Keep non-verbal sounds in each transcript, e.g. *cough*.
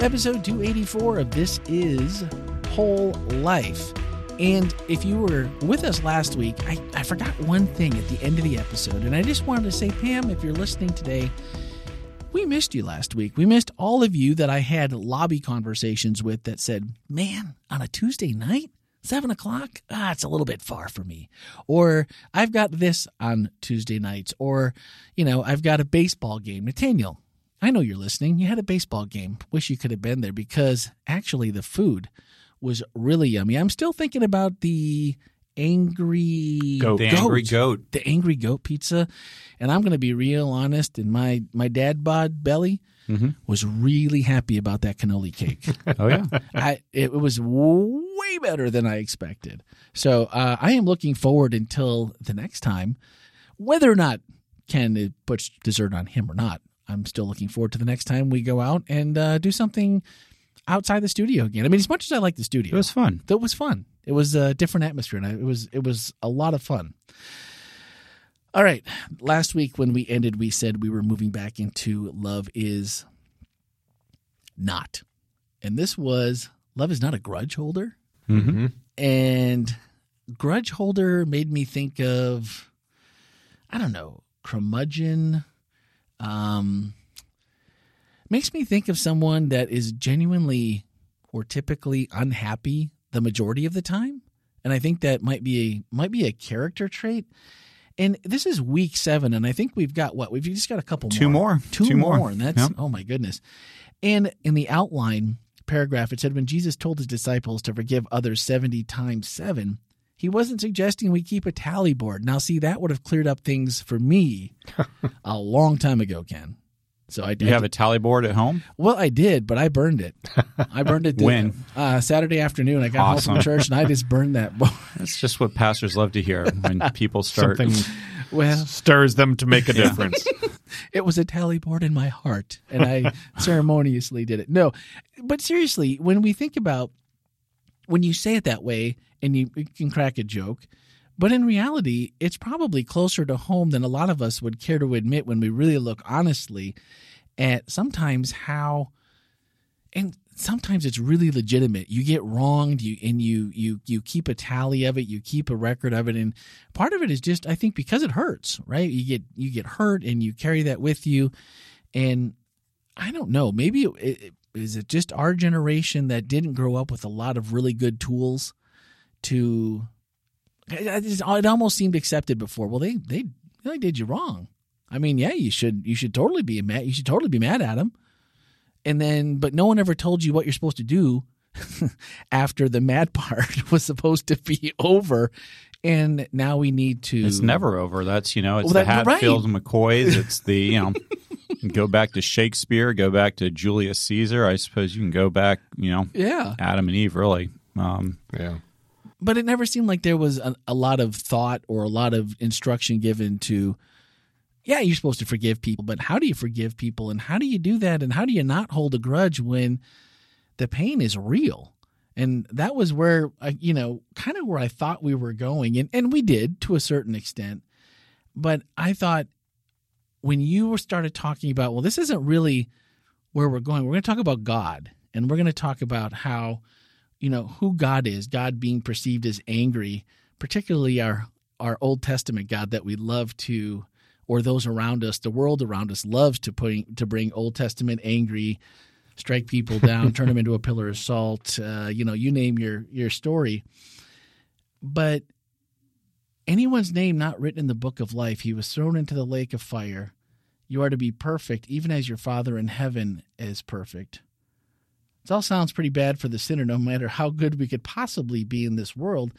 episode 284 of This Is Whole Life. And if you were with us last week, I, I forgot one thing at the end of the episode. And I just wanted to say, Pam, if you're listening today, we missed you last week. We missed all of you that I had lobby conversations with that said, man, on a Tuesday night, seven o'clock, ah, it's a little bit far for me. Or I've got this on Tuesday nights. Or, you know, I've got a baseball game. Nathaniel, I know you're listening. You had a baseball game. Wish you could have been there because actually the food was really yummy. I'm still thinking about the angry Goat. The angry goat. the angry goat pizza, and I'm going to be real honest. And my my dad bod belly Mm-hmm. was really happy about that cannoli cake. *laughs* Oh yeah. I it was way better than I expected. So uh, I am looking forward until the next time, whether or not Ken puts dessert on him or not. I'm still looking forward to the next time we go out and uh, do something outside the studio again. I mean, as much as I like the studio, It was fun. It was fun. It was a different atmosphere, and it was it was a lot of fun. All right, last week when we ended, we said we were moving back into love is not, and this was love is not a grudge holder, Mm-hmm. and grudge holder made me think of I don't know curmudgeon. Um, makes me think of someone that is genuinely or typically unhappy the majority of the time, and I think that might be a might be a character trait. And this is week seven, and I think we've got what we've just got a couple Two more. two, Two more. more. and that's Yep. oh my goodness. And in the outline paragraph, it said when Jesus told his disciples to forgive others seventy times seven, he wasn't suggesting we keep a tally board. Now, see, that would have cleared up things for me *laughs* a long time ago, Ken. So I did. You have a tally board at home? Well, I did, but I burned it. I burned it When? uh, Saturday afternoon. I got home Awesome. from church and I just burned that board. *laughs* That's just what pastors love to hear when *laughs* people start. Something Well, stirs them to make a difference. it was a tally board in my heart, and I ceremoniously did it. No, but seriously, when we think about when you say it that way, and you, can crack a joke, but in reality, it's probably closer to home than a lot of us would care to admit when we really look honestly at sometimes how and sometimes it's really legitimate. You get wronged, you and you you you keep a tally of it, you keep a record of it, and part of it is just I think because it hurts, right? You get you get hurt and you carry that with you, and I don't know, maybe it, it, is it just our generation that didn't grow up with a lot of really good tools to. It, it it almost seemed accepted before. Well, they they they did you wrong. I mean, yeah, you should you should totally be mad. You should totally be mad at them and then but no one ever told you what you're supposed to do *laughs* after the mad *laughs* part was supposed to be over and now we need to It's never over. That's you know, it's Well, the that- right. Hatfields and McCoys. It's the you know, *laughs* go back to Shakespeare, go back to Julius Caesar. I suppose you can go back, you know, yeah Adam and Eve. Really, um, yeah. But it never seemed like there was a, a lot of thought or a lot of instruction given to yeah you're supposed to forgive people but how do you forgive people? And how do you do that? And how do you not hold a grudge when the pain is real? And that was where I, you know kind of where i thought we were going and, and we did to a certain extent. But i thought when you started talking about well this isn't really where we're going we're going to talk about god and we're going to talk about how you know who God is, God being perceived as angry, particularly our our Old Testament God that we love to or those around us, the world around us loves to put to bring Old Testament angry, strike people down, *laughs* turn them into a pillar of salt, uh, you know, you name your your story. But anyone's name not written in the book of life, he was thrown into the lake of fire. You are to be perfect, even as your Father in heaven is perfect. It all sounds pretty bad for the sinner, no matter how good we could possibly be in this world.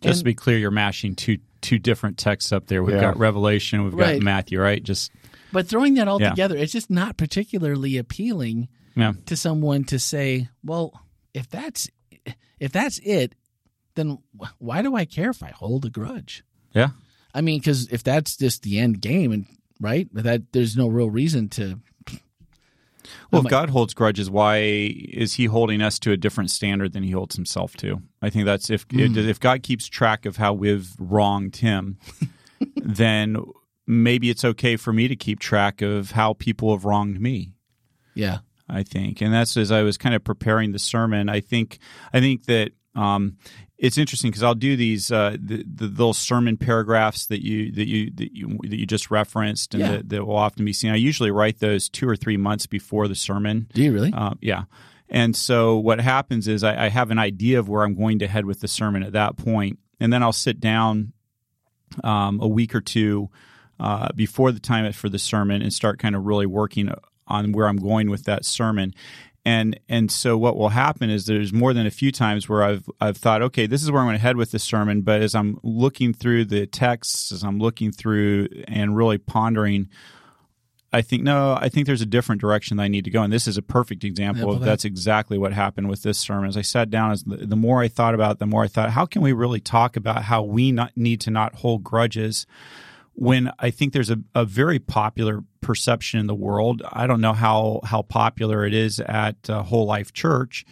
just to be clear, you're mashing two two different texts up there. We've Yeah. got Revelation, we've Right. got Matthew, right? Just but throwing that all Yeah. together, it's just not particularly appealing yeah, to someone to say, "Well, if that's if that's it, then why do I care if I hold a grudge?" yeah. I mean, because if that's just the end game, and right, that there's no real reason to. Well, if God holds grudges, why is He holding us to a different standard than He holds Himself to? I think that's if Hmm. if God keeps track of how we've wronged Him, *laughs* then maybe it's okay for me to keep track of how people have wronged me. Yeah, I think, and that's as I was kind of preparing the sermon. I think I think that um, it's interesting because I'll do these uh, the, the little sermon paragraphs that you that you that you, that you just referenced and Yeah. that, that will often be seen. I usually write those two or three months before the sermon. Do you really? Uh, yeah. And so what happens is I, I have an idea of where I'm going to head with the sermon at that point, and then I'll sit down um, a week or two uh, before the time for the sermon and start kind of really working on where I'm going with that sermon. And and so what will happen is there's more than a few times where I've I've thought, okay, this is where I'm going to head with this sermon. But as I'm looking through the texts, as I'm looking through and really pondering, I think no, I think there's a different direction that I need to go, and this is a perfect example Yeah, of that- that's exactly what happened with this sermon. As I sat down, as the, the more I thought about, it, the more I thought, how can we really talk about how we not, need to not hold grudges? When I think there's a, a very popular perception in the world, I don't know how how popular it is at uh, Whole Life Church,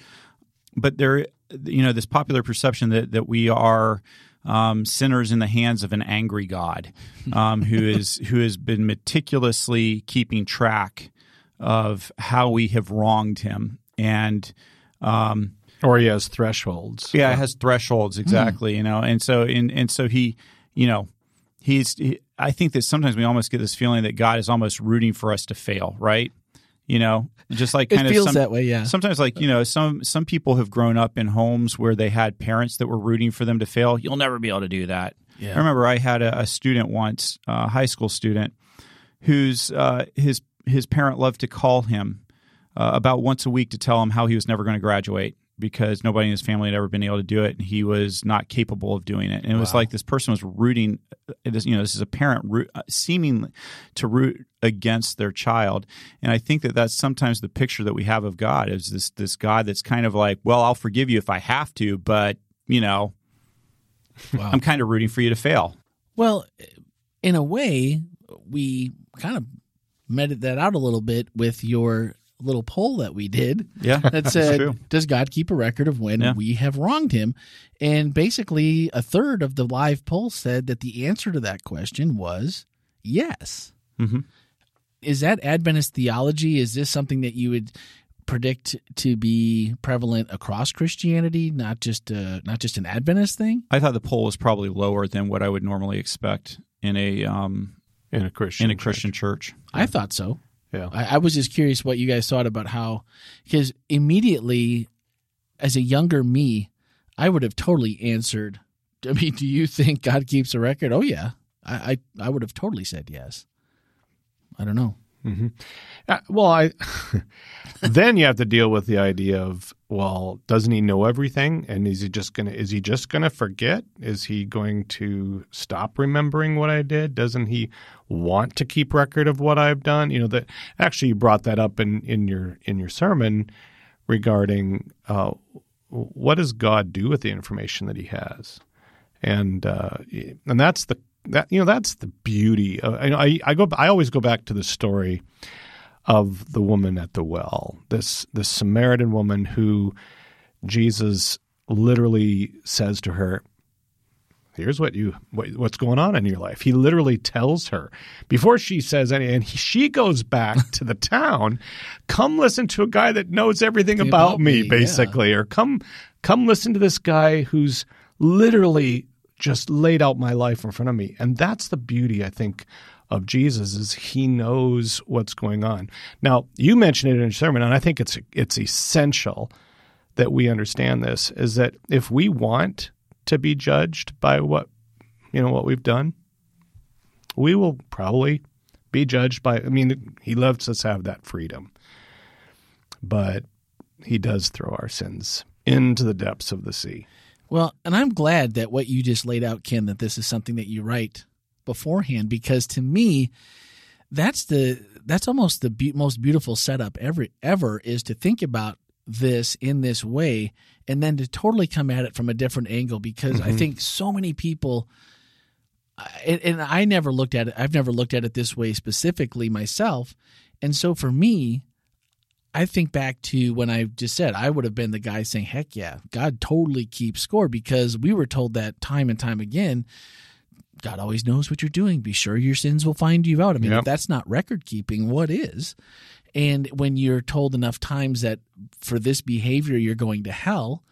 but there, you know, this popular perception that that we are um, sinners in the hands of an angry God, *laughs* um, who is who has been meticulously keeping track of how we have wronged him, and um, Or he has thresholds. yeah, it has thresholds exactly, you know, and so and and so he, you know, he's. He, I think that sometimes we almost get this feeling that God is almost rooting for us to fail, right? You know, just like it kind feels of some, that way. Yeah. Sometimes, like you know, some some people have grown up in homes where they had parents that were rooting for them to fail. You'll never be able to do that. Yeah. I remember I had a, a student once, a high school student, whose uh, his his parent loved to call him uh, about once a week to tell him how he was never going to graduate because nobody in his family had ever been able to do it, and he was not capable of doing it. And it was like this person was rooting. This, you know, this is a parent root, uh, seeming to root against their child, and I think that that's sometimes the picture that we have of God is this this God that's kind of like, well, I'll forgive you if I have to, but you know, Wow. I'm kind of rooting for you to fail. Well, in a way, we kind of meted that out a little bit with your little poll that we did Yeah, that said. Does God keep a record of when Yeah. we have wronged him? And basically, a third of the live poll said that the answer to that question was yes. Mhm. Is that Adventist theology? Is this something that you would predict to be prevalent across Christianity, not just uh, not just an Adventist thing? I thought the poll was probably lower than what I would normally expect in a um, in a Christian in a church. Christian church. I thought so. Yeah. I, I was just curious what you guys thought about how, because immediately, as a younger me, I would have totally answered. *laughs* I mean, do you think God keeps a record? Oh yeah, I I, I would have totally said yes. I don't know. Uh, well, I *laughs* then you have to deal with the idea of well, doesn't he know everything? And is he just gonna is he just gonna forget? Is he going to stop remembering what I did? Doesn't he want to keep record of what I've done? You know that actually you brought that up in in your in your sermon regarding uh, what does God do with the information that He has, and uh, and that's the that you know that's the beauty. Of, I, I I go I always go back to the story of the woman at the well. This this Samaritan woman who Jesus literally says to her, "Here's what you what, what's going on in your life." He literally tells her before she says any, and he, she goes back *laughs* to the town. Come listen to a guy that knows everything about, About me, me, basically, or come come listen to this guy who's literally just laid out my life in front of me. And that's the beauty, I think, of Jesus is he knows what's going on. Now, you mentioned it in your sermon, and I think it's it's essential that we understand this is that if we want to be judged by what you know what we've done, we will probably be judged by I mean, he lets us have that freedom. But he does throw our sins into the depths of the sea. Well, and I'm glad that what you just laid out, Ken, that this is something that you write beforehand, because to me, that's the that's almost the be- most beautiful setup ever ever is to think about this in this way and then to totally come at it from a different angle because I mm-hmm. think so many people and, and I never looked at it I've never looked at it this way specifically myself. And so for me I think back to when I just said I would have been the guy saying, heck yeah, God totally keeps score because we were told that time and time again. God always knows what you're doing. Be sure your sins will find you out. I mean, Yep. if that's not record keeping, what is? And when you're told enough times that for this behavior you're going to hell,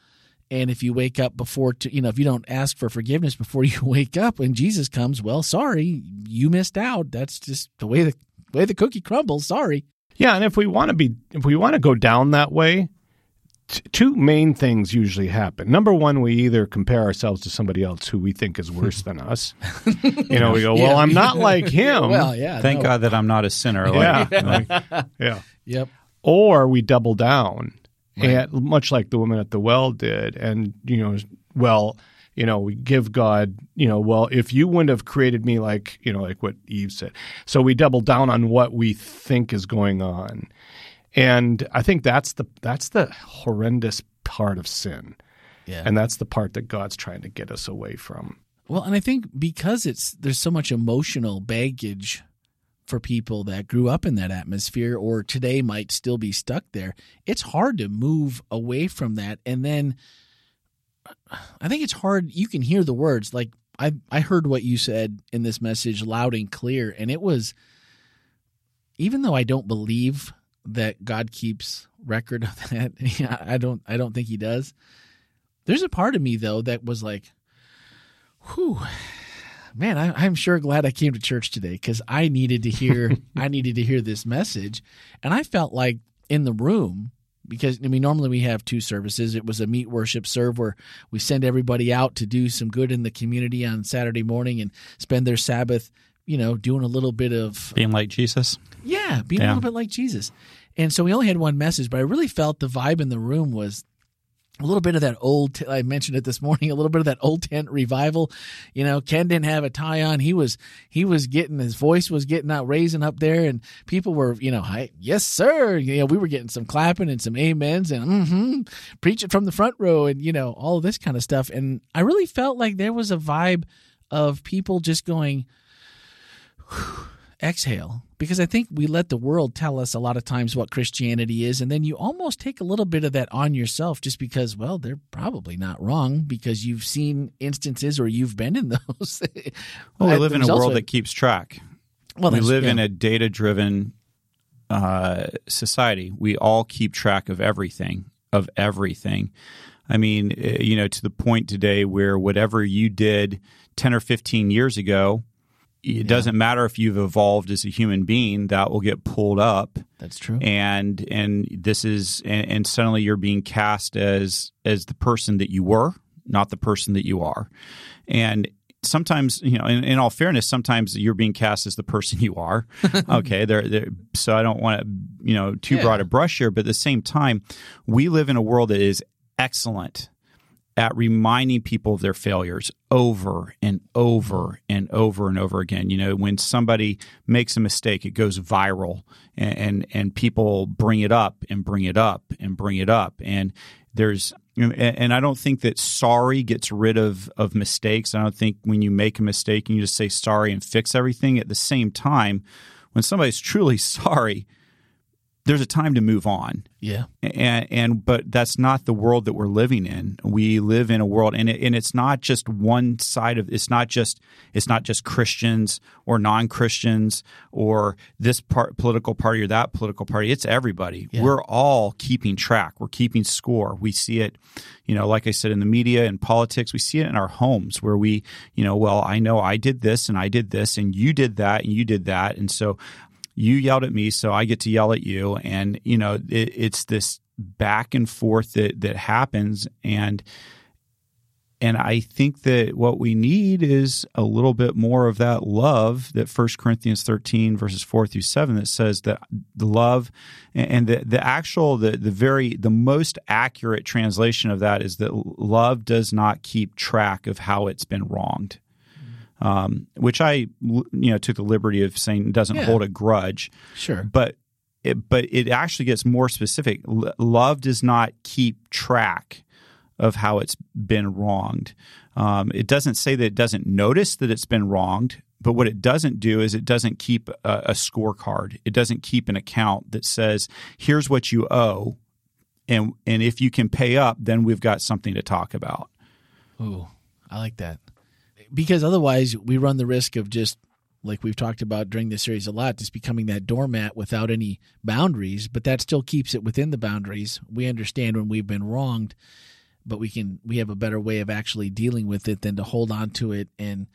and if you wake up before to, you know if you don't ask for forgiveness before *laughs* you wake up when Jesus comes, well, sorry, you missed out. That's just the way the way the cookie crumbles. Sorry. Yeah, and if we want to be, if we want to go down that way, t- two main things usually happen. Number one, we either compare ourselves to somebody else who we think is worse than us. You know, we go, "Well, Yeah. I'm not like him." *laughs* Well, yeah. Thank no. God that I'm not a sinner. yeah, Like, like, *laughs* yeah. Yep. Or we double down, and much like the woman at the well did, and you know, well, you know, we give God, you know, well, if you wouldn't have created me like, you know, like what Eve said. So we double down on what we think is going on. And I think that's the that's the horrendous part of sin. Yeah. And that's the part that God's trying to get us away from. Well, and I think because it's there's so much emotional baggage for people that grew up in that atmosphere or today might still be stuck there, it's hard to move away from that. And then I think it's hard. You can hear the words. Like I I heard what you said in this message loud and clear and it was even though I don't believe that God keeps record of *laughs* that, I don't I don't think he does. There's a part of me though that was like whew man I, i'm sure glad i came to church today because i needed to hear *laughs* i needed to hear this message. And i felt like in the room because i mean normally we have two services it was a meet worship serve where we send everybody out to do some good in the community on saturday morning and spend their sabbath you know doing a little bit of being like Jesus. yeah, being a little bit like Jesus. And so we only had one message, but I really felt the vibe in the room was a little bit of that old. I mentioned it this morning. A little bit of that old tent revival. You know, Ken didn't have a tie on. He was he was getting his voice was getting out, raising up there, and people were you know, yes sir. You know, we were getting some clapping and some amens and mm-hmm, preach it from the front row and you know all this kind of stuff. And I really felt like there was a vibe of people just going exhale because I think we let the world tell us a lot of times what Christianity is, and then you almost take a little bit of that on yourself just because, well, they're probably not wrong because you've seen instances or you've been in *laughs* those. Well, we live in a world that keeps track. well, we live in a data driven uh, society. We all keep track of everything, of everything. I mean, eh, you know, to the point today where whatever you did 10 or 15 years ago, it doesn't matter if you've evolved as a human being, that will get pulled up That's true. and and this is and, and suddenly you're being cast as as the person that you were not the person that you are and sometimes you know in, in all fairness sometimes you're being cast as the person you are *laughs* okay there there so i don't want to you know too Yeah. broad a brush here but at the same time we live in a world that is excellent at reminding people of their failures over and over and over and over again. You know, when somebody makes a mistake, it goes viral, and and, and people bring it up and bring it up and bring it up, and there's and, I don't think that sorry gets rid of of mistakes. I don't think when you make a mistake, and you just say sorry and fix everything. At the same time, when somebody's truly *laughs* sorry, there's a time to move on Yeah. and, and but that's not the world that we're living in. We live in a world, and it, and it's not just one side of. It's not just it's not just Christians or non Christians or this part political party or that political party. It's everybody. Yeah. We're all keeping track. We're keeping score. We see it, you know, like I said in the media and politics. We see it in our homes where we, you know, well, I know I did this and I did this and you did that and you did that, and so you yelled at me, so I get to yell at you, and you know it, it's this back and forth that that happens, and and I think that what we need is a little bit more of that love that First Corinthians thirteen verses four through seven that says that the love and the the actual the the very the most accurate translation of that is that love does not keep track of how it's been wronged um, which I you know took the liberty of saying doesn't Yeah. hold a grudge, Sure. but it, but it actually gets more specific. L- love does not keep track of how it's been wronged. Um, it doesn't say that it doesn't notice that it's been wronged, but what it doesn't do is it doesn't keep a, a scorecard. It doesn't keep an account that says here's what you owe, and and if you can pay up, then we've got something to talk about. Ooh, I like that. Because otherwise, we run the risk of just like we've talked about during this series a lot, just becoming that doormat without any boundaries, but that still keeps it within the boundaries. We understand when we've been wronged, but we can we have a better way of actually dealing with it than to hold on to it and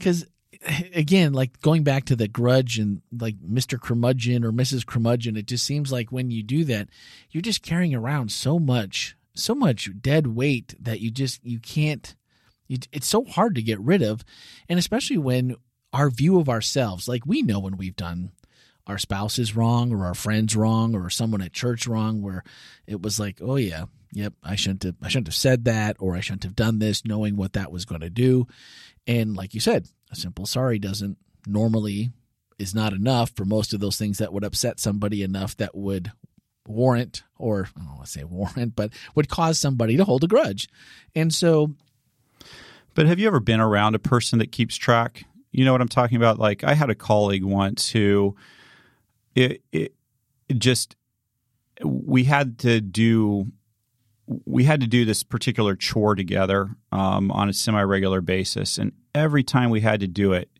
cuz *sighs* again, like going back to the grudge and like Mr. Curmudgeon or Mrs. Curmudgeon, it just seems like when you do that, you're just carrying around so much, so much dead weight that you just you can't it's so hard to get rid of and especially when our view of ourselves. Like we know when we've done our spouses wrong or our friends wrong or someone at church wrong where it was like, oh yeah, yep, I shouldn't have I shouldn't have said that or I shouldn't have done this knowing what that was going to do. And like you said, a simple sorry doesn't normally is not enough for most of those things that would upset somebody enough that would warrant or I don't want to say warrant, but would cause somebody to hold a grudge. And so But have you ever been around a person that keeps track? You know what I'm talking about? Like I had a colleague once who it, it, it just we had to do we had to do this particular chore together um, on a semi regular basis, and every time we had to do it,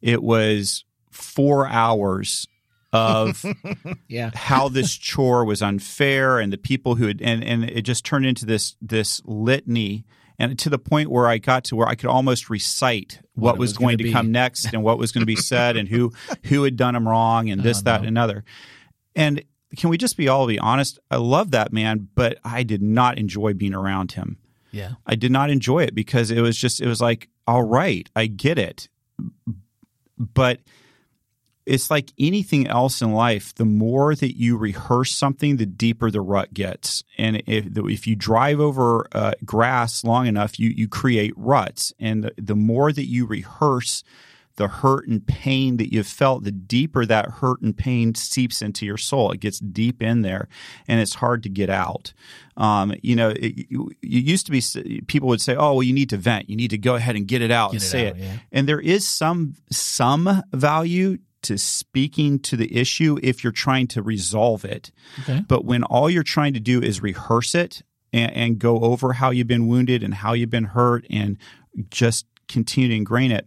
it was four hours of *laughs* yeah how this chore was unfair and the people who had and, and it just turned into this this litany and to the point where I got to where I could almost recite what, What was, was going to be. come next and what was going to be said and who *laughs* who had done him wrong and this Oh, that no. and another. And can we just be all be honest? I love that man but I did not enjoy being around him. Yeah. I did not enjoy it because it was just it was like all right I get it. But it's like anything else in life the more that you rehearse something the deeper the rut gets and if if you drive over uh, grass long enough you you create ruts and the, the more that you rehearse the hurt and pain that you've felt, the deeper that hurt and pain seeps into your soul. It gets deep in there, and it's hard to get out. Um, you know, it, you, used to be people would say, "Oh, well, you need to vent. You need to go ahead and get it out Get and it say out, it." yeah. And there is some some value to speaking to the issue if you're trying to resolve it. Okay. But when all you're trying to do is rehearse it and, and go over how you've been wounded and how you've been hurt and just continue to ingrain it,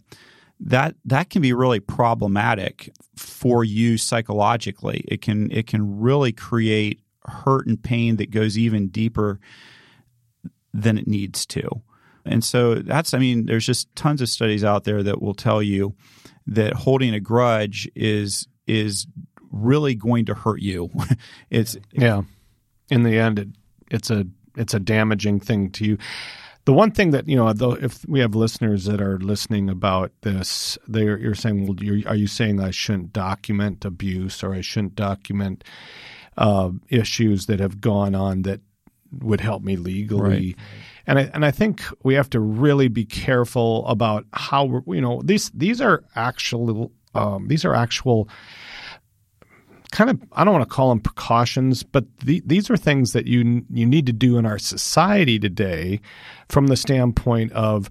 that that can be really problematic for you psychologically. It can it can really create hurt and pain that goes even deeper than it needs to. And so that's I mean there's just tons of studies out there that will tell you that holding a grudge is is really going to hurt you. *laughs* it's Yeah. In the end, it, it's a it's a damaging thing to you. The one thing that you know, though, if we have listeners that are listening about this, they're you're saying, well, you're, are you saying I shouldn't document abuse or I shouldn't document uh, issues that have gone on that would help me legally? Right. And I and I think we have to really be careful about how we're, you know these these are actual um, these are actual kind of I don't want to call them precautions, but the, these are things that you you need to do in our society today, from the standpoint of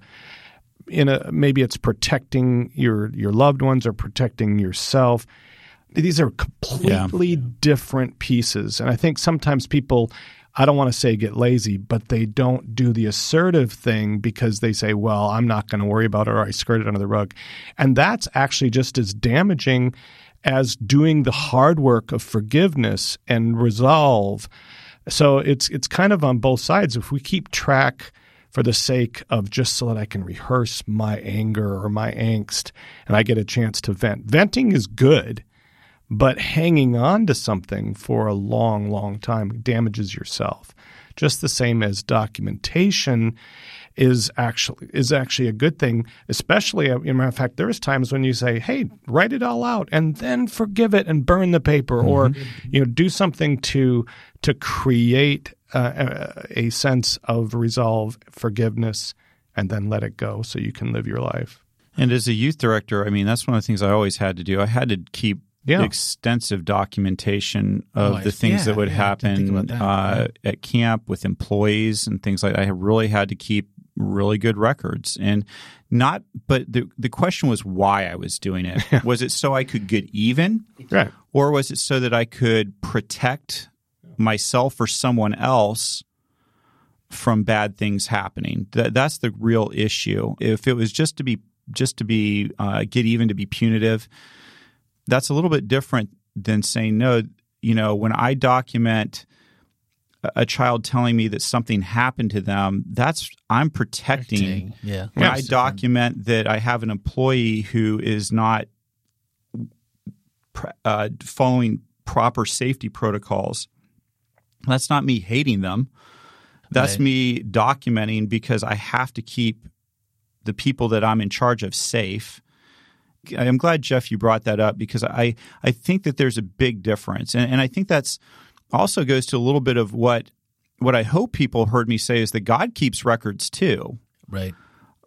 in a maybe it's protecting your your loved ones or protecting yourself. These are completely different pieces, and I think sometimes people. I don't want to say get lazy, but they don't do the assertive thing because they say, well, I'm not going to worry about it or I skirt it under the rug. And that's actually just as damaging as doing the hard work of forgiveness and resolve. So it's it's kind of on both sides. If we keep track for the sake of just so that I can rehearse my anger or my angst and I get a chance to vent. Venting is good, but hanging on to something for a long, long time damages yourself. Just the same as documentation is actually is actually a good thing. Especially, as a matter of fact, there's times when you say, "Hey, write it all out and then forgive it and burn the paper," or you know, do something to to create uh, a, a sense of resolve, forgiveness, and then let it go so you can live your life. And as a youth director, I mean, that's one of the things I always had to do. I had to keep Yeah. extensive documentation of Oh, the things yeah, that would yeah, I didn't think happen that. uh, at camp with employees and things like that. I really had to keep really good records and not but the the question was why I was doing it. *laughs* was it so I could get even Right. or was it so that I could protect myself or someone else from bad things happening? That, that's the real issue. If it was just to be just to be uh, get even to be punitive. That's a little bit different than saying no. You know, when I document a- a child telling me that something happened to them, that's I'm protecting. Yeah. When I document that I have an employee who is not uh, following proper safety protocols, that's not me hating them. That's Right. me documenting because I have to keep the people that I'm in charge of safe. I'm glad Jeff you brought that up because I I think that there's a big difference, and, and I think that's also goes to a little bit of what what I hope people heard me say is that God keeps records too Right.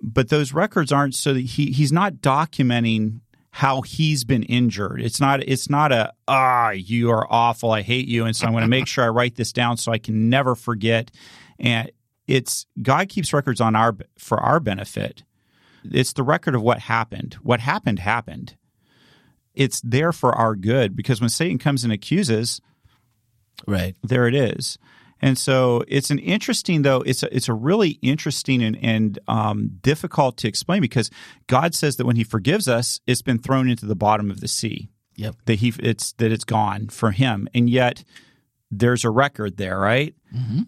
but those records aren't so that he he's not documenting how he's been injured. It's not it's not a ah you are awful I hate you and so I'm going to make sure I write this down so I can never forget and it's God keeps records on our for our benefit. It's the record of what happened. What happened happened. It's there for our good because when Satan comes and accuses, Right. there it is. And so it's an interesting though it's a, it's a really interesting and, and um, difficult to explain because God says that when He forgives us, it's been thrown into the bottom of the sea. Yep. That he it's that it's gone for Him, and yet there's a record there, right?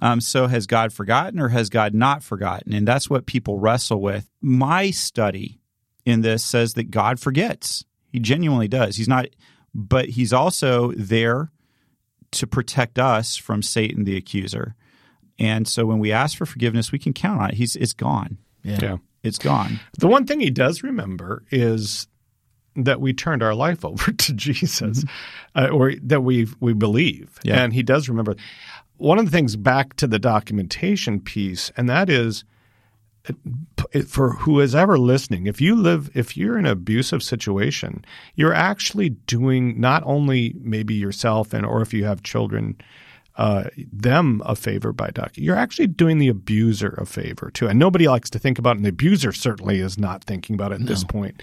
Um, so has God forgotten or has God not forgotten? And that's what people wrestle with. My study in this says that God forgets. He genuinely does. He's not, but He's also there to protect us from Satan the accuser. And so when we ask for forgiveness, we can count on it. He's it's gone. Yeah. Yeah. It's gone. The one thing he does remember is that we turned our life *laughs* over to Jesus, uh, or that we we believe, Yeah. and he does remember. One of the things back to the documentation piece, and that is uh, for who is ever listening. If you live, if you're in an abusive situation, you're actually doing not only maybe yourself and or if you have children uh, them a favor by doc. You're actually doing the abuser a favor too, and nobody likes to think about it. And the abuser certainly is not thinking about it at this point.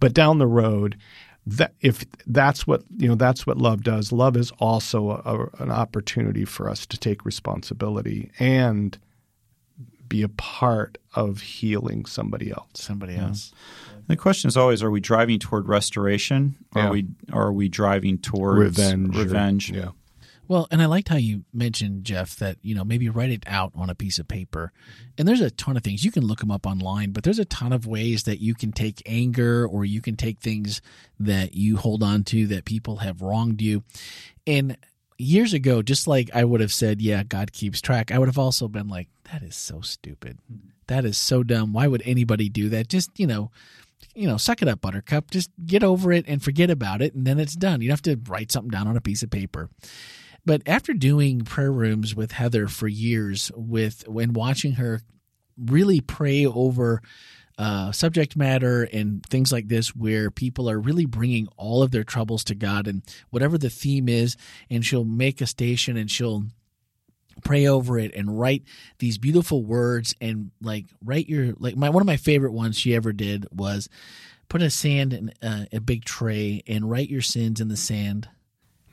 But down the road, that if that's what you know, that's what love does. Love is also a, an opportunity for us to take responsibility and be a part of healing somebody else. Somebody else. The question is always: Are we driving toward restoration? Or Yeah. Are we are we driving towards Revenge. or- Revenge. yeah. Well, and I liked how you mentioned, Jeff, that, you know, maybe write it out on a piece of paper. And there's a ton of things. You can look them up online, but there's a ton of ways that you can take anger or you can take things that you hold on to that people have wronged you. And years ago, just like I would have said, yeah, God keeps track, I would have also been like, that is so stupid. That is so dumb. Why would anybody do that? Just, you know, you know, suck it up, Buttercup. Just get over it and forget about it, and then it's done. You don't have to write something down on a piece of paper. But after doing prayer rooms with Heather for years, with when watching her really pray over uh, subject matter and things like this, where people are really bringing all of their troubles to God and whatever the theme is, and she'll make a station and she'll pray over it and write these beautiful words and like write your like my one of my favorite ones she ever did was put a sand in uh, a big tray and write your sins in the sand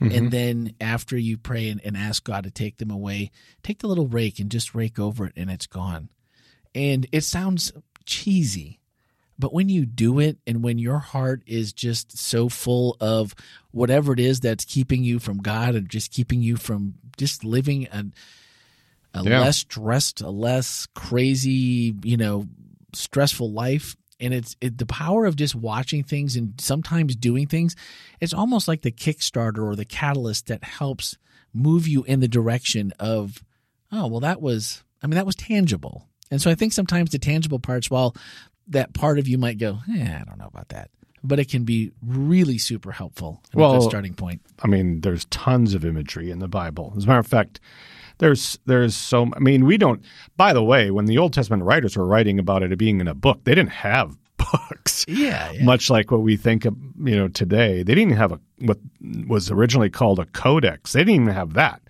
Mm-hmm. and then after you pray and, and ask God to take them away, take the little rake and just rake over it and it's gone. And it sounds cheesy, but when you do it and when your heart is just so full of whatever it is that's keeping you from God and just keeping you from just living a, a Yeah. less stressed, a less crazy, you know, stressful life. And it's it, the power of just watching things and sometimes doing things. It's almost like the Kickstarter or the catalyst that helps move you in the direction of, oh, well, that was, I mean, that was tangible. And so I think sometimes the tangible parts, while that part of you might go, eh, I don't know about that, but it can be really super helpful. Well, starting point. I mean, there's tons of imagery in the Bible. As a matter of fact, there's there's so. I mean, we don't. By the way, when the Old Testament writers were writing about it being in a book, they didn't have *laughs* books. Yeah, yeah. Much like what we think of, you know, today, they didn't have a what was originally called a codex. They didn't even have that.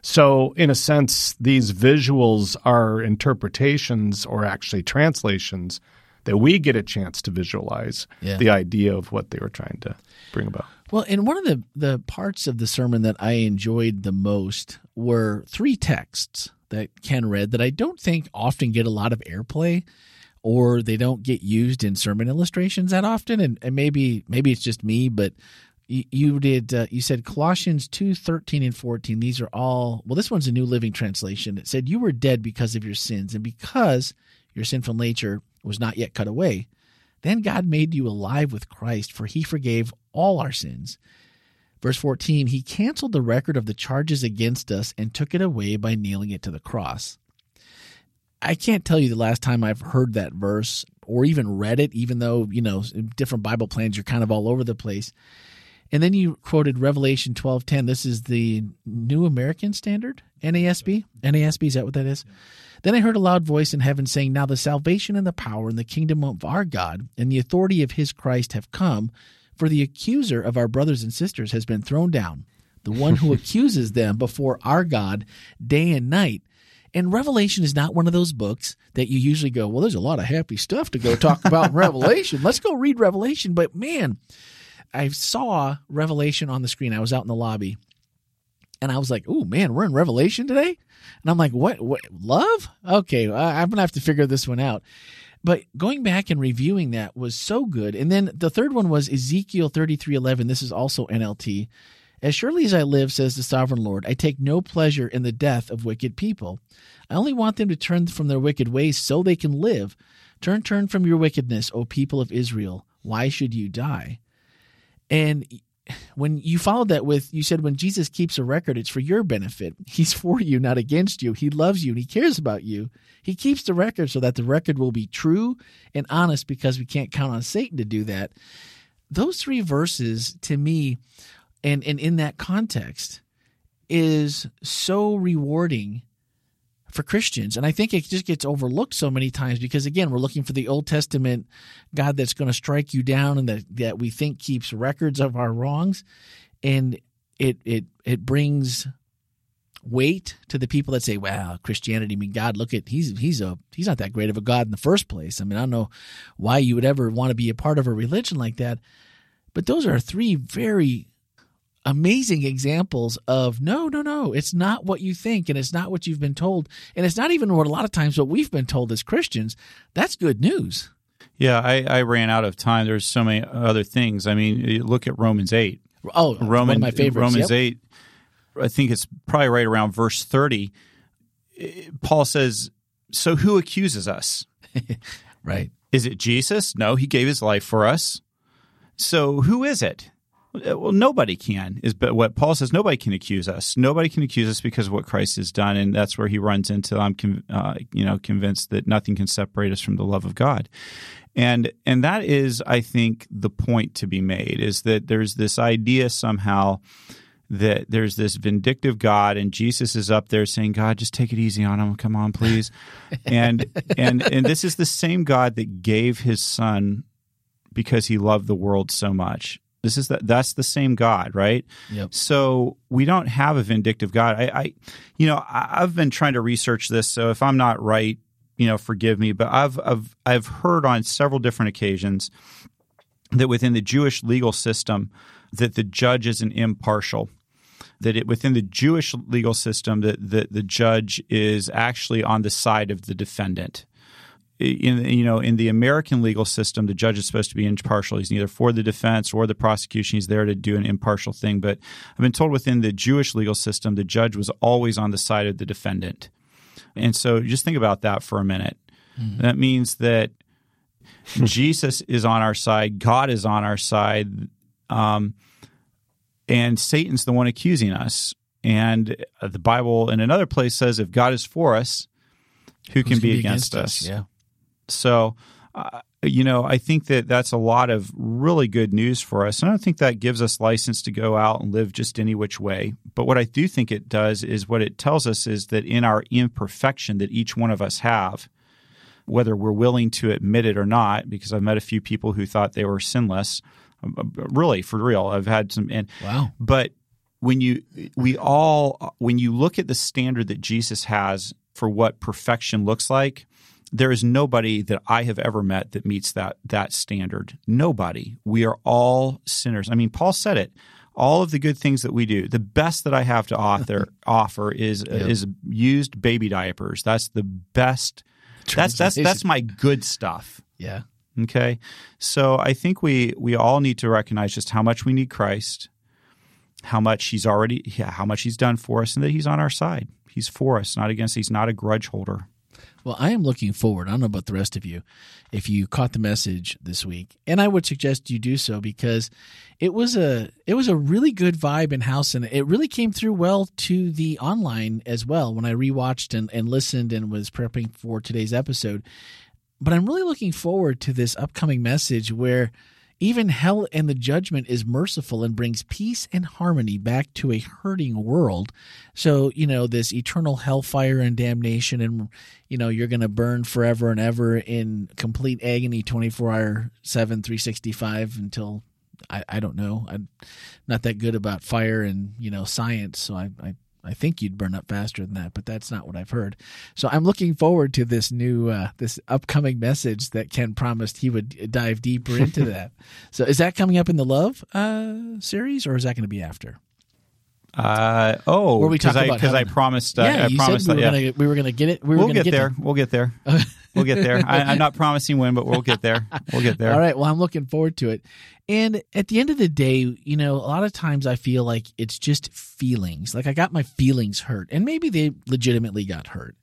So, in a sense, these visuals are interpretations or actually translations that we get a chance to visualize Yeah. the idea of what they were trying to bring about. Well, and one of the, the parts of the sermon that I enjoyed the most were three texts that Ken read that I don't think often get a lot of airplay or they don't get used in sermon illustrations that often. And, and maybe maybe it's just me, but you, you did uh, you said Colossians two thirteen and fourteen. These are all well. This one's a New Living Translation. It said you were dead because of your sins and because your sinful nature was not yet cut away. Then God made you alive with Christ, for He forgave all our sins. Verse 14, He canceled the record of the charges against us and took it away by nailing it to the cross. I can't tell you the last time I've heard that verse or even read it, even though, you know, different Bible plans, you're kind of all over the place. And then you quoted Revelation 12:10. This is the New American Standard, NASB. NASB is that what that is? Yeah. Then I heard a loud voice in heaven saying, "Now the salvation and the power and the kingdom of our God and the authority of his Christ have come, for the accuser of our brothers and sisters has been thrown down, the one who *laughs* accuses them before our God day and night." And Revelation is not one of those books that you usually go, well, there's a lot of happy stuff to go talk about in *laughs* Revelation. Let's go read Revelation. But man, I saw Revelation on the screen. I was out in the lobby and I was like, "Oh man, we're in Revelation today," and I'm like, "What? What? Love? Okay, I'm gonna have to figure this one out." But going back and reviewing that was so good. And then the third one was Ezekiel 33:11. This is also NLT. As surely as I live, says the sovereign Lord, I take no pleasure in the death of wicked people. I only want them to turn from their wicked ways so they can live. Turn, turn from your wickedness, O people of Israel. Why should you die? And when you followed that with, you said when Jesus keeps a record, it's for your benefit. He's *laughs* for you, not against you. He loves you and he cares about you. He keeps the record so that the record will be true and honest because we can't count on Satan to do that. Those three verses to me, and, and in that context, is so rewarding for Christians. And I think it just gets overlooked so many times because, again, we're looking for the Old Testament God that's going to strike you down and that, that we think keeps records of our wrongs. And it, it, it brings weight to the people that say, "Wow, Christianity. I mean, God, look at he's he's a he's not that great of a God in the first place." I mean, I don't know why you would ever want to be a part of a religion like that. But those are three very amazing examples of no, no, no, it's not what you think and it's not what you've been told. And it's not even what a lot of times what we've been told as Christians. That's good news. Yeah, I, I ran out of time. There's so many other things. I mean, look at Romans 8. Oh, Roman, one of my favorites. Romans yep. 8, I think it's probably right around verse 30. Paul says, So who accuses us? *laughs* right. Is it Jesus? No, he gave his life for us. So who is it? Uh, well, nobody can is but what Paul says. Nobody can accuse us. Nobody can accuse us because of what Christ has done, and that's where he runs into. I'm, uh, you know, convinced that nothing can separate us from the love of God, and and that is, I think, the point to be made is that there's this idea somehow that there's this vindictive God, and Jesus is up there saying, "God, just take it easy on him. Come on, please," *laughs* and and and this is the same God that gave His Son because He loved the world so much this is that that's the same God, right? Yep. So we don't have a vindictive God. I, I, you know, I, I've been trying to research this. So if I'm not right, you know, forgive me. But I've I've I've heard on several different occasions that within the Jewish legal system, that the judge is an impartial. That it within the Jewish legal system, that, that the judge is actually on the side of the defendant in you know in the American legal system, the judge is supposed to be impartial. He's neither for the defense or the prosecution. He's there to do an impartial thing. But I've been told within the Jewish legal system, the judge was always on the side of the defendant. And so just think about that for a minute. Mm-hmm. That means that *laughs* Jesus is on our side, God is on our side, um, and Satan's the one accusing us. And the Bible in another place says, if God is for us, who can, can be, be, against, against us? us? Yeah. So, uh, you know, I think that that's a lot of really good news for us. And I don't think that gives us license to go out and live just any which way. But what I do think it does is what it tells us is that in our imperfection that each one of us have, whether we're willing to admit it or not, because I've met a few people who thought they were sinless, uh, really for real. I've had some, and wow. But when you, we all, when you look at the standard that Jesus has for what perfection looks like, there is nobody that I have ever met that meets that that standard. Nobody. We are all sinners. I mean, Paul said it. All of the good things that we do, the best that I have to author, *laughs* offer is is used baby diapers. That's the best That's that's that's my good stuff. yeah. Okay. So I think we we all need to recognize just how much we need Christ, how much he's already yeah, how much he's done for us and that he's on our side. He's for us, not against. He's not a grudge holder. Well, I am looking forward. I don't know about the rest of you. If you caught the message this week, and I would suggest you do so because it was a it was a really good vibe in house, and it really came through well to the online as well. When I rewatched and, and listened and was prepping for today's episode, but I'm really looking forward to this upcoming message where even hell and the judgment is merciful and brings peace and harmony back to a hurting world. So, you know, this eternal hellfire and damnation, and, you know, you're going to burn forever and ever in complete agony 24 hour 7, 365 until I, I don't know. I'm not that good about fire and, you know, science. So I, I I think you'd burn up faster than that, but that's not what I've heard. So I'm looking forward to this new, uh, this upcoming message that Ken promised he would dive deeper into *laughs* that. So is that coming up in the Love uh, series, or is that going to be after? Uh, oh, Where we talk because I about because I promised uh, yeah, I you promised said we that were yeah. gonna we were gonna get it. We were we'll gonna get, there. We'll get there. *laughs* We'll get there. I, I'm not promising when, but we'll get there. We'll get there. All right. Well, I'm looking forward to it. And at the end of the day, you know, a lot of times I feel like it's just feelings. Like I got my feelings hurt, and maybe they legitimately got hurt.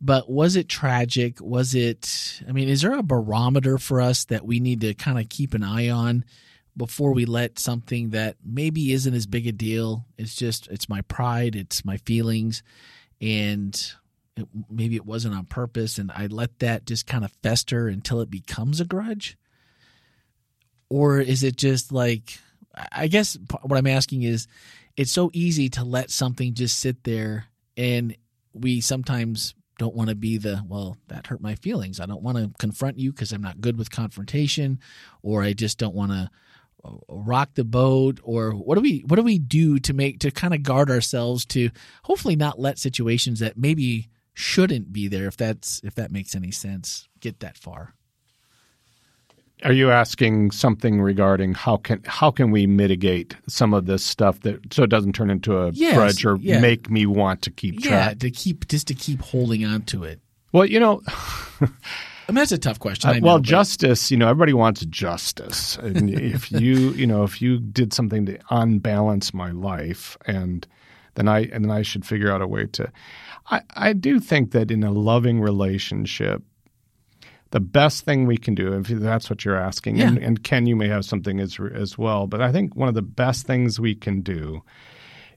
But was it tragic? Was it, I mean, is there a barometer for us that we need to kind of keep an eye on before we let something that maybe isn't as big a deal? It's just, it's my pride, it's my feelings, and it, maybe it wasn't on purpose, and I let that just kind of fester until it becomes a grudge? Or is it just like, I guess what I'm asking is, it's so easy to let something just sit there, and we sometimes don't want to be the well that hurt my feelings i don't want to confront you because i'm not good with confrontation or i just don't want to rock the boat or what do we what do we do to make to kind of guard ourselves to hopefully not let situations that maybe shouldn't be there if that's if that makes any sense get that far Are you asking something regarding how can how can we mitigate some of this stuff that so it doesn't turn into a Yes, grudge or yeah. make me want to keep yeah track? to keep just to keep holding on to it Well, you know, *laughs* i mean that's a tough question I Uh, know, well, but- justice. You know, everybody wants justice, *laughs* and if you, you know, if you did something to unbalance my life, and then I, and then I should figure out a way to. I, I do think that in a loving relationship, the best thing we can do, if that's what you're asking, and, Yeah. and Ken, you may have something as as well, but I think one of the best things we can do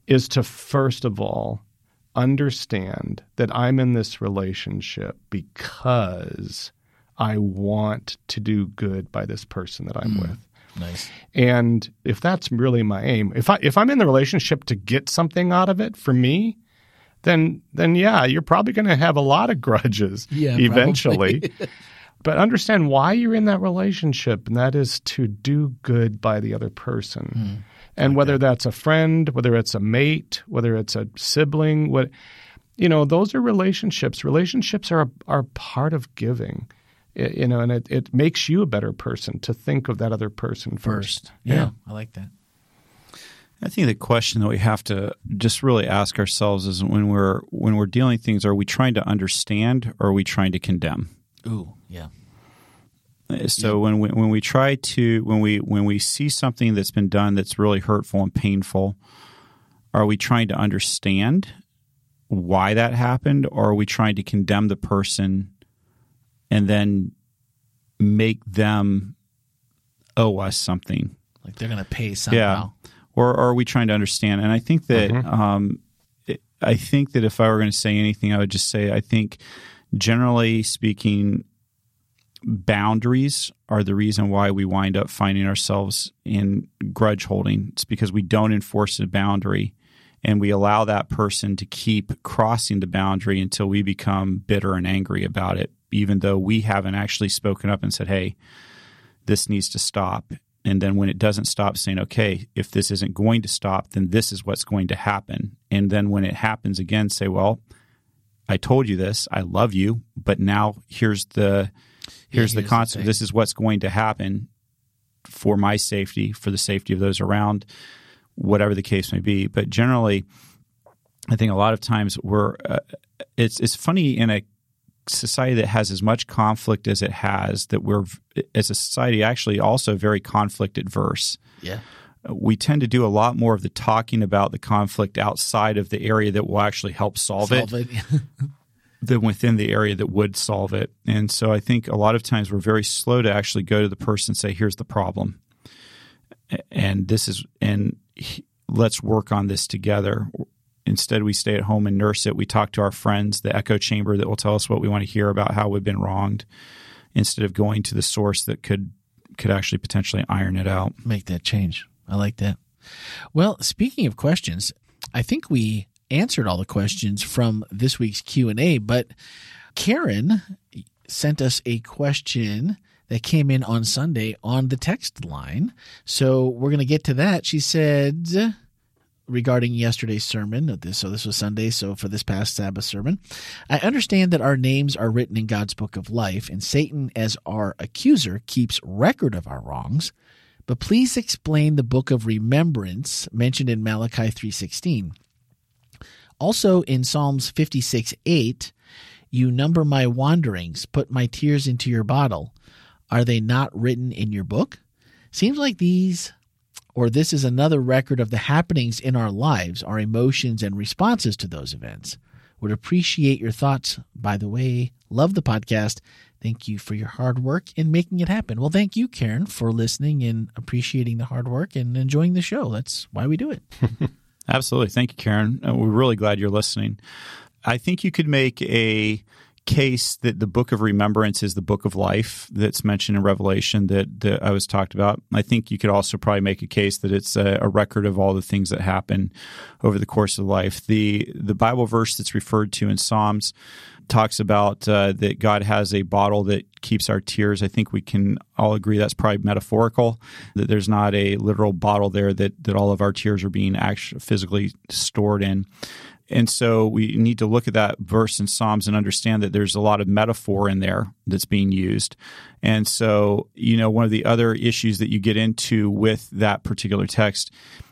is to first of all understand that I'm in this relationship because I want to do good by this person that I'm hmm. with. nice And if that's really my aim, if I if I'm in the relationship to get something out of it for me, then then yeah, you're probably going to have a lot of *laughs* grudges Yeah, eventually. *laughs* but understand why you're in that relationship, and that is to do good by the other person. Hmm. And whether that's a friend, whether it's a mate, whether it's a sibling, what you know, those are relationships. Relationships are are part of giving. I- you know, and it, it makes you a better person to think of that other person first. first. Yeah. I like that. I think the question that we have to just really ask ourselves is when we're when we're dealing things, are we trying to understand or are we trying to condemn? ooh yeah. Uh, so when we when we try to when we when we see something that's been done that's really hurtful and painful, are we trying to understand why that happened, or are we trying to condemn the person and then make them owe us something? like they're gonna pay somehow or, or are we trying to understand? And I think that um, it, I think that if I were going to say anything, I would just say I think generally speaking, boundaries are the reason why we wind up finding ourselves in grudge holding. It's because we don't enforce a boundary and we allow that person to keep crossing the boundary until we become bitter and angry about it, even though we haven't actually spoken up and said, hey, this needs to stop. And then when it doesn't stop, saying, okay, if this isn't going to stop, then this is what's going to happen. And then when it happens again, say, well, I told you this, I love you, but now here's the here's, the here's the concept. this is what's going to happen for my safety, for the safety of those around, whatever the case may be. But generally, I think a lot of times we're uh, it's it's funny in a society that has as much conflict as it has, that we're as a society actually also very conflict adverse. Yeah. We tend to do a lot more of the talking about the conflict outside of the area that will actually help solve, Solve it, it. *laughs* than within the area that would solve it. And so I think a lot of times we're very slow to actually go to the person and say, "Here's the problem," and this is and let's work on this together. Instead, we stay at home and nurse it. We talk to our friends, the echo chamber that will tell us what we want to hear about how we've been wronged, instead of going to the source that could could actually potentially iron it out. Make that change. I like that. Well, speaking of questions, I think we answered all the questions from this week's Q&A, but Karen sent us a question that came in on Sunday on the text line. So we're going to get to that. She said regarding yesterday's sermon. So this was Sunday. So for this past Sabbath sermon, I understand that our names are written in God's book of life, and Satan, as our accuser, keeps record of our wrongs. But please explain the book of remembrance mentioned in Malachi three sixteen. Also in Psalms fifty six eight, you number my wanderings, put my tears into your bottle. Are they not written in your book? Seems like these or this is another record of the happenings in our lives, our emotions and responses to those events. Would appreciate your thoughts. By the way, love the podcast. Thank you for your hard work in making it happen. Well, thank you, Karen, for listening and appreciating the hard work and enjoying the show. That's why we do it. *laughs* Absolutely. Thank you, Karen. Uh, We're really glad you're listening. I think you could make a case that the book of remembrance is the book of life that's mentioned in Revelation that, that I was talked about. I think you could also probably make a case that it's a, a record of all the things that happen over the course of life. The the Bible verse that's referred to in Psalms talks about uh, that God has a bottle that keeps our tears. I think we can all agree that's probably metaphorical. That there's not a literal bottle there that that all of our tears are being actually physically stored in. And so we need to look at that verse in Psalms and understand that there's a lot of metaphor in there that's being used. And so, you know, one of the other issues that you get into with that particular text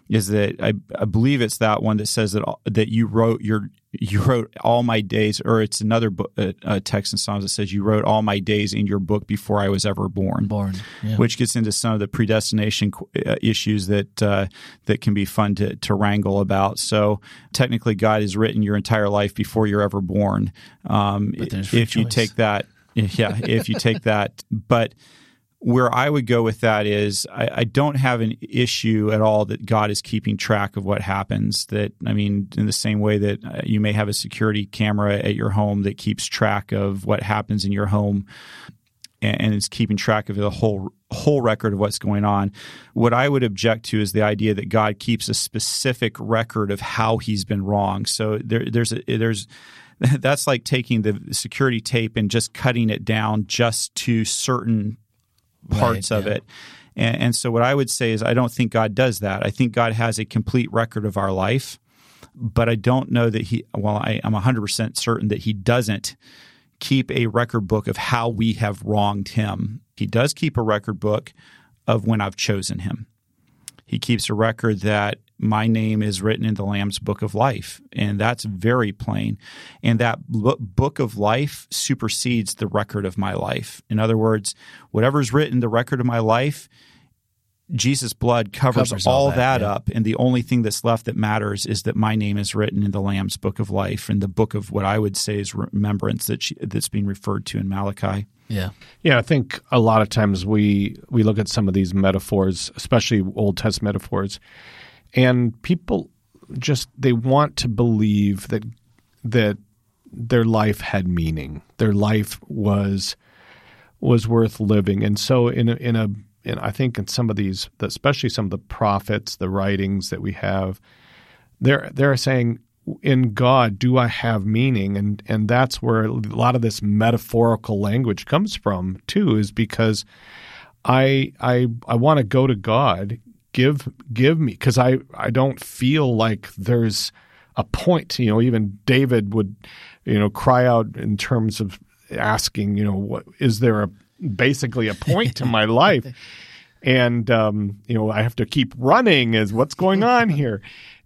is that I, I believe it's that one that says that that you wrote your you wrote all my days, or it's another book, uh, uh, text in Psalms that says you wrote all my days in your book before I was ever born Born. Yeah. which gets into some of the predestination uh, issues that uh, that can be fun to, to wrangle about. So technically, God has written your entire life before you're ever born. Um, But there's free if you take that, yeah, if you take that, *laughs* but where I would go with that is I, I don't have an issue at all that God is keeping track of what happens. That I mean, in the same way that uh, you may have a security camera at your home that keeps track of what happens in your home and, and is keeping track of the whole whole record of what's going on. What I would object to is the idea that God keeps a specific record of how He's been wrong. So there, there's a, there's *laughs* that's like taking the security tape and just cutting it down just to certain parts Right, of yeah. it. And, and so, what I would say is, I don't think God does that. I think God has a complete record of our life, but I don't know that He, well, I, I'm 100% certain that He doesn't keep a record book of how we have wronged Him. He does keep a record book of when I've chosen Him. He keeps a record that my name is written in the Lamb's book of life. And that's very plain. And that book of life supersedes the record of my life. In other words, whatever's written, the record of my life, Jesus' blood covers, Covers all all, that, that, yeah. up. And the only thing that's left that matters is that my name is written in the Lamb's book of life and the book of what I would say is remembrance that she, that's being referred to in Malachi. yeah. Yeah, I think a lot of times we we look at some of these metaphors, especially Old Testament metaphors, and people just they want to believe that that their life had meaning, their life was was worth living, and so in a, in a in, I think in some of these, especially some of the prophets, the writings that we have, they're they're saying in God do I have meaning. And and that's where a lot of this metaphorical language comes from too is because I I I want to go to God give give me cuz I I don't feel like there's a point you know even David would you know cry out in terms of asking you know what is there a basically a point to my life *laughs* and um, you know I have to keep running. Is what's going on *laughs* here?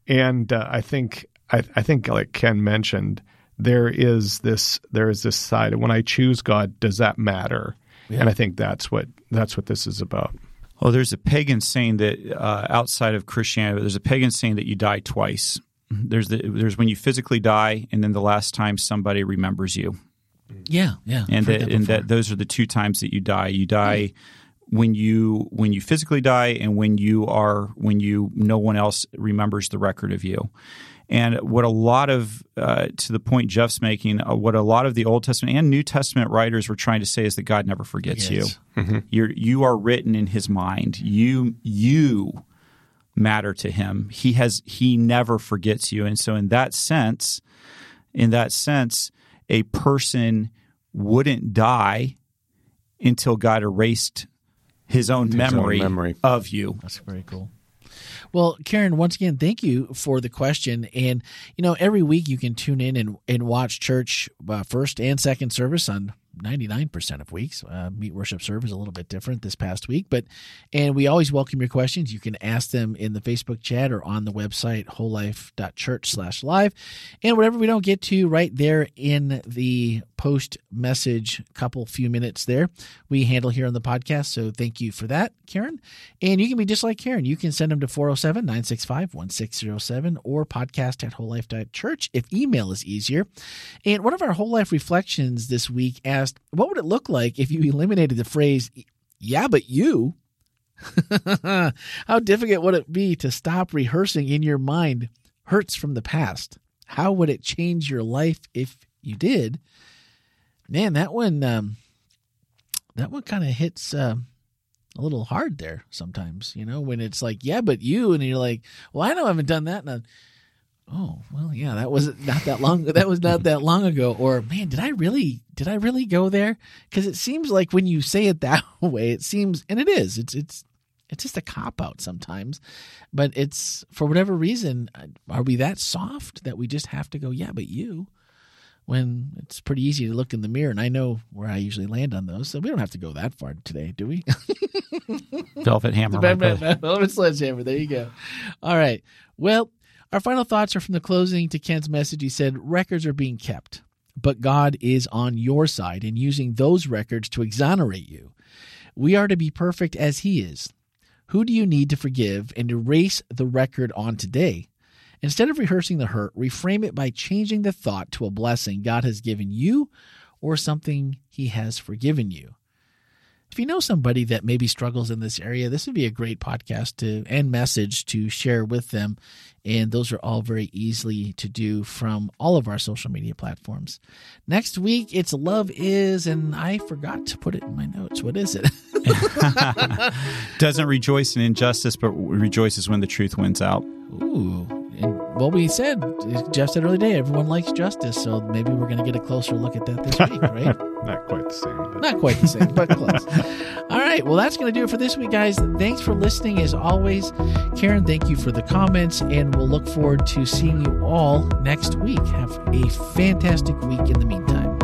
And uh, I think I, I think like Ken mentioned there is this there is this side. When I choose God, does that matter? Yeah. And I think that's what that's what this is about. Well, there's a pagan saying that uh, outside of Christianity, there's a pagan saying that you die twice. There's the, there's when you physically die, and then the last time somebody remembers you, Yeah, yeah. and that, that and that those are the two times that you die. You die when you when you physically die, and when you are when you no one else remembers the record of you. And what a lot of, uh, to the point Jeff's making, uh, what a lot of the Old Testament and New Testament writers were trying to say is that God never forgets Yes. you. You're you are written in His mind. You you matter to Him. He has He never forgets you. And so, in that sense, in that sense, a person wouldn't die until God erased His own, own memory, memory. of you. That's very cool. Well, Karen, once again, thank you for the question. And you know, every week you can tune in and, and watch church uh, first and second service on 99% of weeks. Uh, meet worship serve is a little bit different this past week, but and we always welcome your questions. You can ask them in the Facebook chat or on the website wholelife.church/live. And whatever we don't get to right there in the post message couple few minutes there, we handle here on the podcast. So thank you for that, Karen. And you can be just like Karen. You can send them to 407 965 1607 or podcast at wholelife.church if email is easier. And one of our whole life reflections this week asked, What would it look like if you eliminated the phrase, yeah, but you? *laughs* How difficult would it be to stop rehearsing in your mind hurts from the past? How would it change your life if you did? Man, that one, um, that one kind of hits um, a little hard there sometimes. You know, when it's like, yeah, but you, and you're like, well, I know I haven't done that. And oh, well, yeah, that was not that long. That was not that long ago. Or man, did I really, did I really go there? Because it seems like when you say it *laughs* that way, it seems, and it is. It's it's it's just a cop out sometimes. But it's for whatever reason, are we that soft that we just have to go? Yeah, but you. When it's pretty easy to look in the mirror, and I know where I usually land on those, so we don't have to go that far today, do we? *laughs* Velvet Hammer. *laughs* Velvet Sledgehammer. There you go. All right. Well, our final thoughts are from the closing to Ken's message. He said, Records are being kept, but God is on your side and using those records to exonerate you. We are to be perfect as He is. Who do you need to forgive and erase the record on today? Instead of rehearsing the hurt, reframe it by changing the thought to a blessing God has given you or something He has forgiven you. If you know somebody that maybe struggles in this area, this would be a great podcast to and message to share with them. And those are all very easily to do from all of our social media platforms. Next week, it's Love Is, and I forgot to put it in my notes. What is it? *laughs* Doesn't rejoice in injustice, but rejoices when the truth wins out. Ooh. And what we said, Jeff said earlier today, everyone likes justice. So maybe we're going to get a closer look at that this week, right? *laughs* Not quite the same. But Not quite the same, but close. *laughs* All right. Well, that's going to do it for this week, guys. Thanks for listening as always. Karen, thank you for the comments, and we'll look forward to seeing you all next week. Have a fantastic week in the meantime.